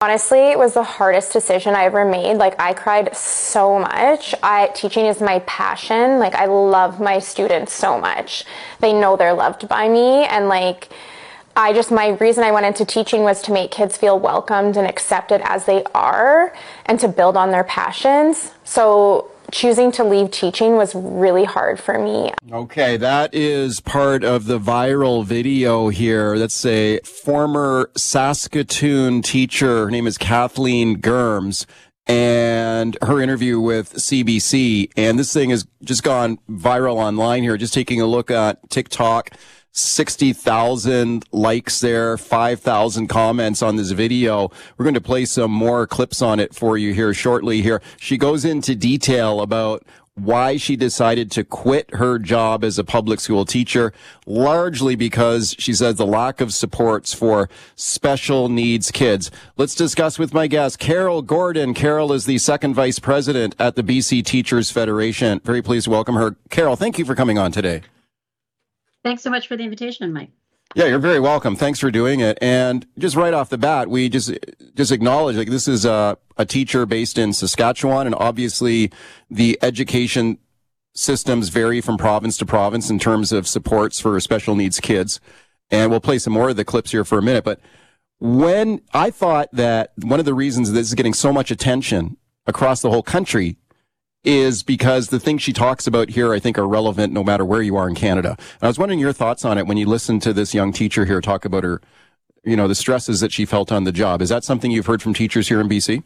Honestly, it was the hardest decision I ever made. Like I cried so much. I teaching is my passion. Like I love my students so much. They know they're loved by me and like I just my reason I went into teaching was to make kids feel welcomed and accepted as they are and to build on their passions. So choosing to leave teaching was really hard for me. Okay, that is part of the viral video here. That's a former Saskatoon teacher. Her name is Kathleen Germs. And her interview with CBC. And this thing has just gone viral online here. Just taking a look at TikTok. 60,000 likes there, 5,000 comments on this video. We're going to play some more clips on it for you here shortly here. She goes into detail about why she decided to quit her job as a public school teacher, largely because she says the lack of supports for special needs kids. Let's discuss with my guest, Carole Gordon. Carole is the second vice president at the BC Teachers Federation. Very pleased to welcome her. Carole, thank you for coming on today. Thanks so much for the invitation, Mike. Yeah, you're very welcome. Thanks for doing it. And just right off the bat, we just just acknowledge like this is a, a teacher based in Saskatchewan, and obviously the education systems vary from province to province in terms of supports for special needs kids. And we'll play some more of the clips here for a minute. But when I thought that one of the reasons this is getting so much attention across the whole country is because the things she talks about here, I think, are relevant no matter where you are in Canada. And I was wondering your thoughts on it when you listen to this young teacher here talk about her, you know, the stresses that she felt on the job. Is that something you've heard from teachers here in BC?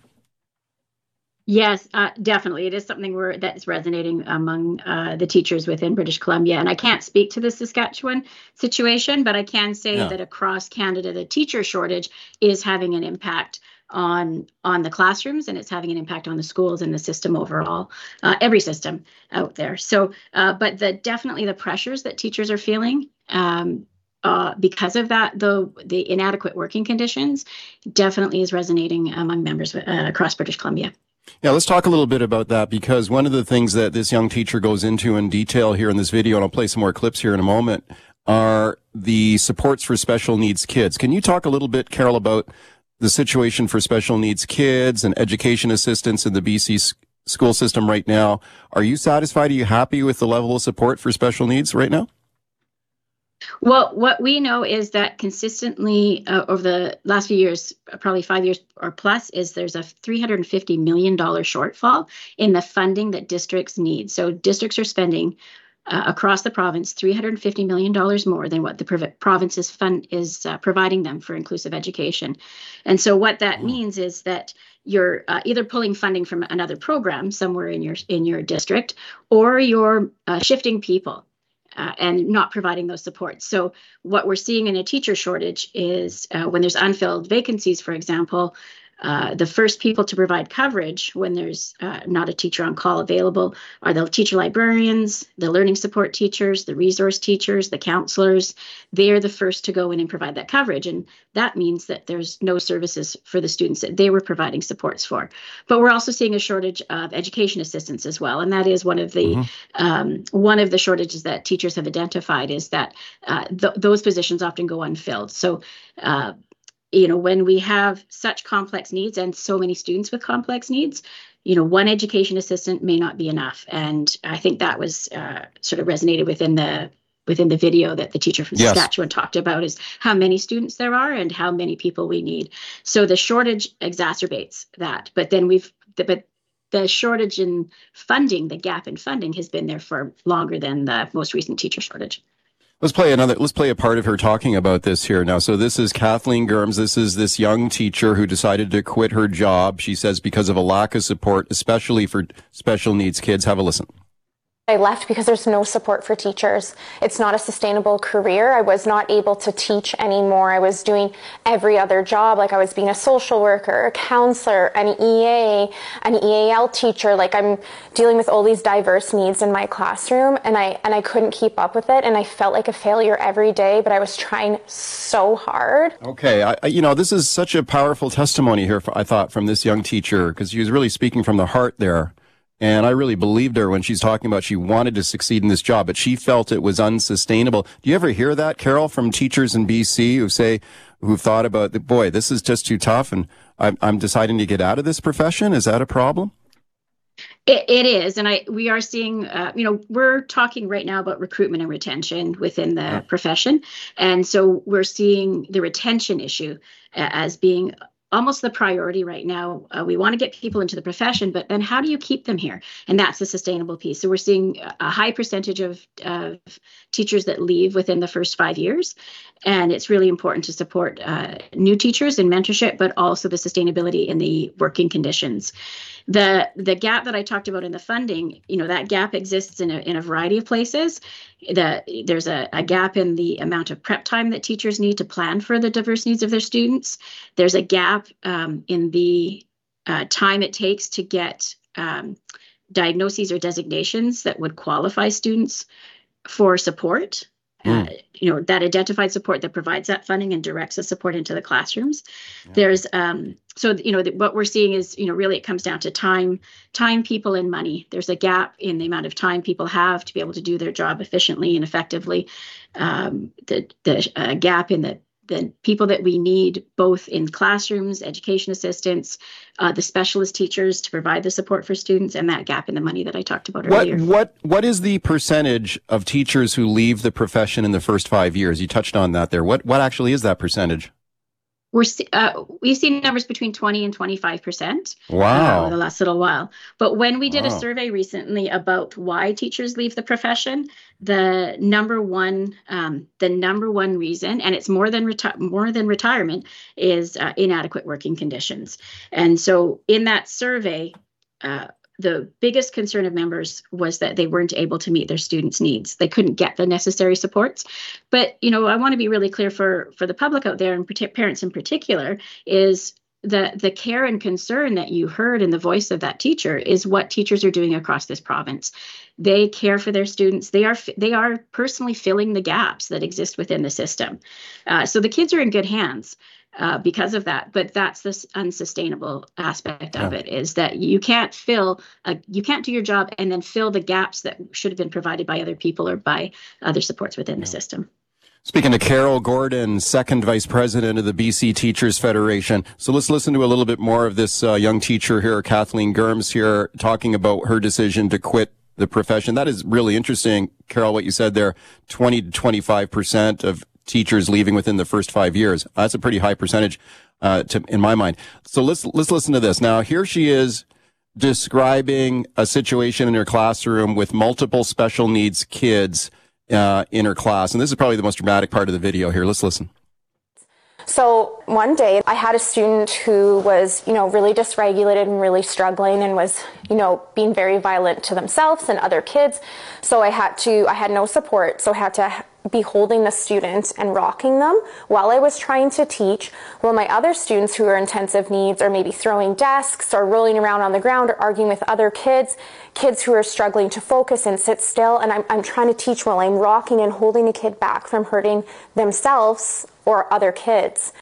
Yes, uh, definitely. It is something where that's resonating among uh, the teachers within British Columbia. And I can't speak to the Saskatchewan situation, but I can say yeah. that across Canada, the teacher shortage is having an impact on on the classrooms and it's having an impact on the schools and the system overall uh, every system out there so uh, but the definitely the pressures that teachers are feeling um, uh, because of that the the inadequate working conditions definitely is resonating among members uh, across british columbia yeah, let's talk a little bit about that because one of the things that this young teacher goes into in detail here in this video, and I'll play some more clips here in a moment, are the supports for special needs kids. Can you talk a little bit, Carole, about the situation for special needs kids and education assistance in the BC school system right now. Are you satisfied? Are you happy with the level of support for special needs right now? Well, what we know is that consistently uh, over the last few years, probably five years or plus, is there's a $350 million shortfall in the funding that districts need. So districts are spending uh, across the province $350 million more than what the prov- province's fund is uh, providing them for inclusive education. And so what that mm. means is that you're uh, either pulling funding from another program somewhere in your in your district or you're uh, shifting people uh, and not providing those supports. So, what we're seeing in a teacher shortage is uh, when there's unfilled vacancies, for example, uh, the first people to provide coverage when there's uh, not a teacher on call available are the teacher librarians, the learning support teachers, the resource teachers, the counselors. They are the first to go in and provide that coverage. And that means that there's no services for the students that they were providing supports for. But we're also seeing a shortage of education assistants as well. And that is one of the mm-hmm. um, one of the shortages that teachers have identified is that uh, th- those positions often go unfilled. So uh, you know when we have such complex needs and so many students with complex needs you know one education assistant may not be enough. And i think that was uh, sort of resonated within the within the video that the teacher from yes. saskatchewan talked about is how many students there are and how many people we need. So the shortage exacerbates that but then we've but the shortage in funding the gap in funding has been there for longer than the most recent teacher shortage Let's play another, let's play a part of her talking about this here now. So this is Kathleen Germs. This is this young teacher who decided to quit her job. She says because of a lack of support, especially for special needs kids. Have a listen. I left because there's no support for teachers. It's not a sustainable career. I was not able to teach anymore. I was doing every other job. Like I was being a social worker, a counselor, an EA, an EAL teacher. Like I'm dealing with all these diverse needs in my classroom and I, and I couldn't keep up with it. And I felt like a failure every day, but I was trying so hard. Okay. I, you know, this is such a powerful testimony here, I thought, from this young teacher because she was really speaking from the heart there. And I really believed her when she's talking about she wanted to succeed in this job, but she felt it was unsustainable. Do you ever hear that, Carole, from teachers in BC who say, who've thought about, boy, this is just too tough and I'm, I'm deciding to get out of this profession? Is that a problem? It, it is, and I we are seeing. Uh, you know, we're talking right now about recruitment and retention within the yeah. profession, and so we're seeing the retention issue as being almost the priority right now. Uh, we want to get people into the profession, but then how do you keep them here? And that's the sustainable piece. So we're seeing a high percentage of, of teachers that leave within the first five years. And it's really important to support uh, new teachers in mentorship, but also the sustainability in the working conditions. The the gap that I talked about in the funding, you know, that gap exists in a, in a variety of places. The, there's a, a gap in the amount of prep time that teachers need to plan for the diverse needs of their students. There's a gap um, in the uh, time it takes to get um, diagnoses or designations that would qualify students for support mm. uh, you know that identified support that provides that funding and directs the support into the classrooms yeah. there's um so you know the, what we're seeing is you know really it comes down to time time people and money there's a gap in the amount of time people have to be able to do their job efficiently and effectively um, the the uh, gap in the the people that we need both in classrooms, education assistants, uh, the specialist teachers to provide the support for students, and that gap in the money that I talked about what, earlier. What what is the percentage of teachers who leave the profession in the first five years? You touched on that there. What what actually is that percentage? We're uh, we've seen numbers between 20 and 25 percent uh, wow. uh, over the last little while. But when we did wow. a survey recently about why teachers leave the profession the number one um, the number one reason and it's more than reti- more than retirement is uh, inadequate working conditions. And so in that survey uh, the biggest concern of members was that they weren't able to meet their students' needs. They couldn't get the necessary supports. But you know, I want to be really clear for for the public out there and parents in particular is the the care and concern that you heard in the voice of that teacher is what teachers are doing across this province. They care for their students. They are they are personally filling the gaps that exist within the system. Uh, so the kids are in good hands uh, because of that. But that's this unsustainable aspect of yeah. it is that you can't fill, a, you can't do your job and then fill the gaps that should have been provided by other people or by other supports within yeah. the system. Speaking to Carole Gordon, second vice president of the BC Teachers Federation. So let's listen to a little bit more of this uh, young teacher here, Kathleen Germs here, talking about her decision to quit the profession. That is really interesting, Carole, what you said there. 20 to 25% of teachers leaving within the first five years. That's a pretty high percentage, uh, to, in my mind. So let's, let's listen to this. Now, here she is describing a situation in her classroom with multiple special needs kids, uh, in her class. And this is probably the most dramatic part of the video here. Let's listen. So one day I had a student who was, you know, really dysregulated and really struggling and was, you know, being very violent to themselves and other kids. So I had to, I had no support. So I had to be holding the student and rocking them while I was trying to teach, while my other students who are intensive needs are maybe throwing desks or rolling around on the ground or arguing with other kids, kids who are struggling to focus and sit still. And I'm, I'm trying to teach while I'm rocking and holding a kid back from hurting themselves or other kids.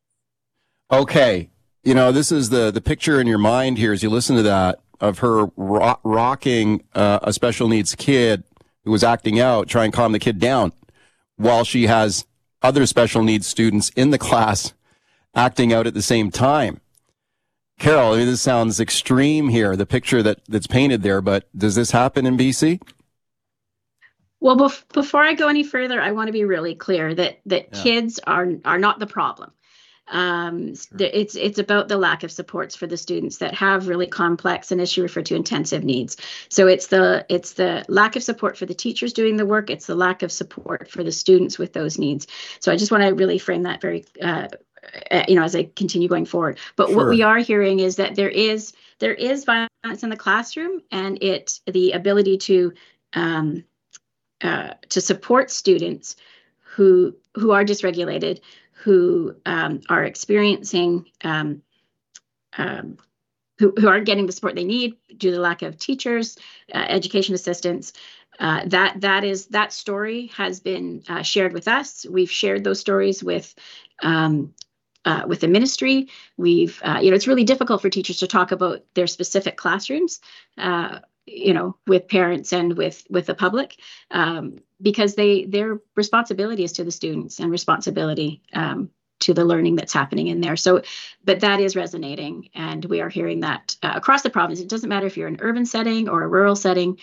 Okay. You know, this is the, the picture in your mind here as you listen to that of her ro- rocking uh, a special needs kid who was acting out, trying to calm the kid down while she has other special needs students in the class acting out at the same time. Carole, I mean, this sounds extreme here, the picture that, that's painted there, but does this happen in BC? Well, bef- before I go any further, I want to be really clear that that yeah. kids are are not the problem. Um, sure. It's it's about the lack of supports for the students that have really complex and as you refer to intensive needs. So it's the it's the lack of support for the teachers doing the work. It's the lack of support for the students with those needs. So I just want to really frame that very uh, uh, you know as I continue going forward. But sure. what we are hearing is that there is there is violence in the classroom, and it the ability to um, uh, to support students who who are dysregulated, who um, are experiencing um, um, who, who aren't getting the support they need due to the lack of teachers, uh, education assistants. Uh, that that is that story has been uh, shared with us. We've shared those stories with um, uh, with the ministry. We've, uh, you know, it's really difficult for teachers to talk about their specific classrooms, uh, you know, with parents and with with the public, um, because they their responsibility is to the students and responsibility um, to the learning that's happening in there. So, but that is resonating, and we are hearing that uh, across the province. It doesn't matter if you're in an urban setting or a rural setting;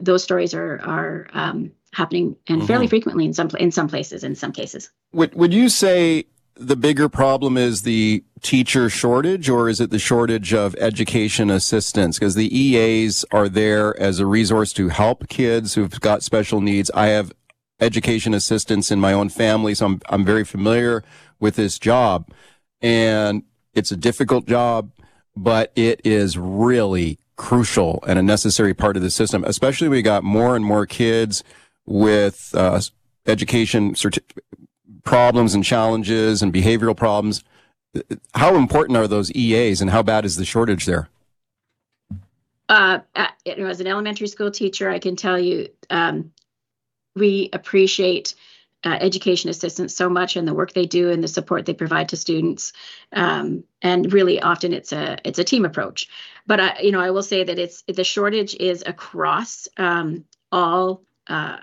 those stories are are um, happening and mm-hmm. fairly frequently in some in some places. In some cases, would would you say the bigger problem is the teacher shortage or is it the shortage of education assistants? Because the EAs are there as a resource to help kids who've got special needs. I have education assistants in my own family, so I'm, I'm very familiar with this job. And it's a difficult job, but it is really crucial and a necessary part of the system, especially we got more and more kids with uh, education certi- problems and challenges and behavioral problems. How important are those EAs and how bad is the shortage there? Uh, as an elementary school teacher, I can tell you um, we appreciate uh, education assistants so much and the work they do and the support they provide to students. Um, and really, often it's a it's a team approach. But I, you know, I will say that it's the shortage is across um, all uh,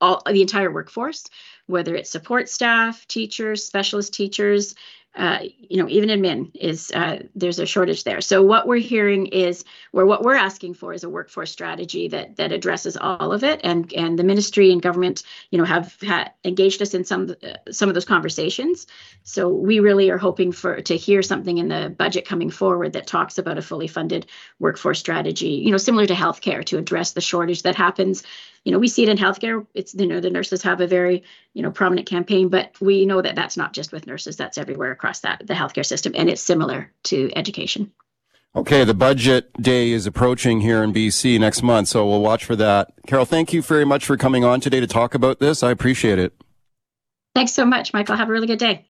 all the entire workforce whether it's support staff, teachers, specialist teachers, uh, you know, even admin is uh, there's a shortage there. So what we're hearing is, where what we're asking for is a workforce strategy that that addresses all of it, and and the ministry and government, you know, have ha- engaged us in some uh, some of those conversations. So we really are hoping for to hear something in the budget coming forward that talks about a fully funded workforce strategy, you know, similar to healthcare to address the shortage that happens you know we see it in healthcare it's you know the nurses have a very you know prominent campaign but we know that that's not just with nurses that's everywhere across that the healthcare system and it's similar to education. Okay the budget day is approaching here in bc next month so we'll watch for that. Carole thank you very much for coming on today to talk about this. I appreciate it. Thanks so much michael. Have a really good day